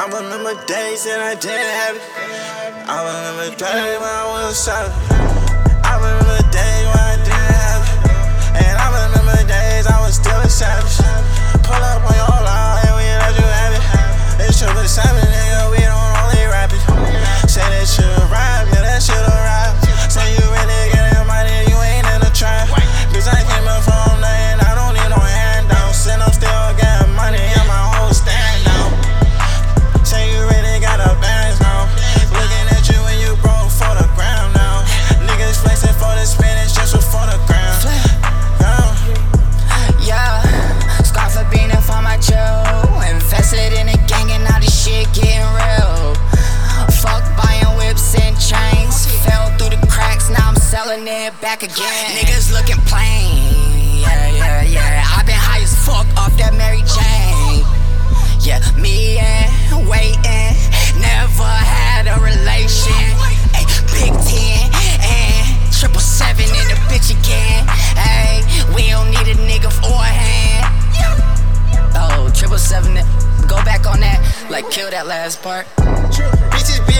I remember days that I didn't have it. I remember days when I was solid. I remember days when I didn't have it. And I remember shit getting real. Fuck buying whips and chains. Fell through the cracks, now I'm selling it back again. Niggas looking plain. Yeah, yeah, yeah. i been high as fuck off that Mary Jane. Yeah, me and waiting. Never had a relation. Ay, Big Ten and triple seven in the bitch again. Hey, we don't need a nigga for a hand. Kill that last part. Bitches big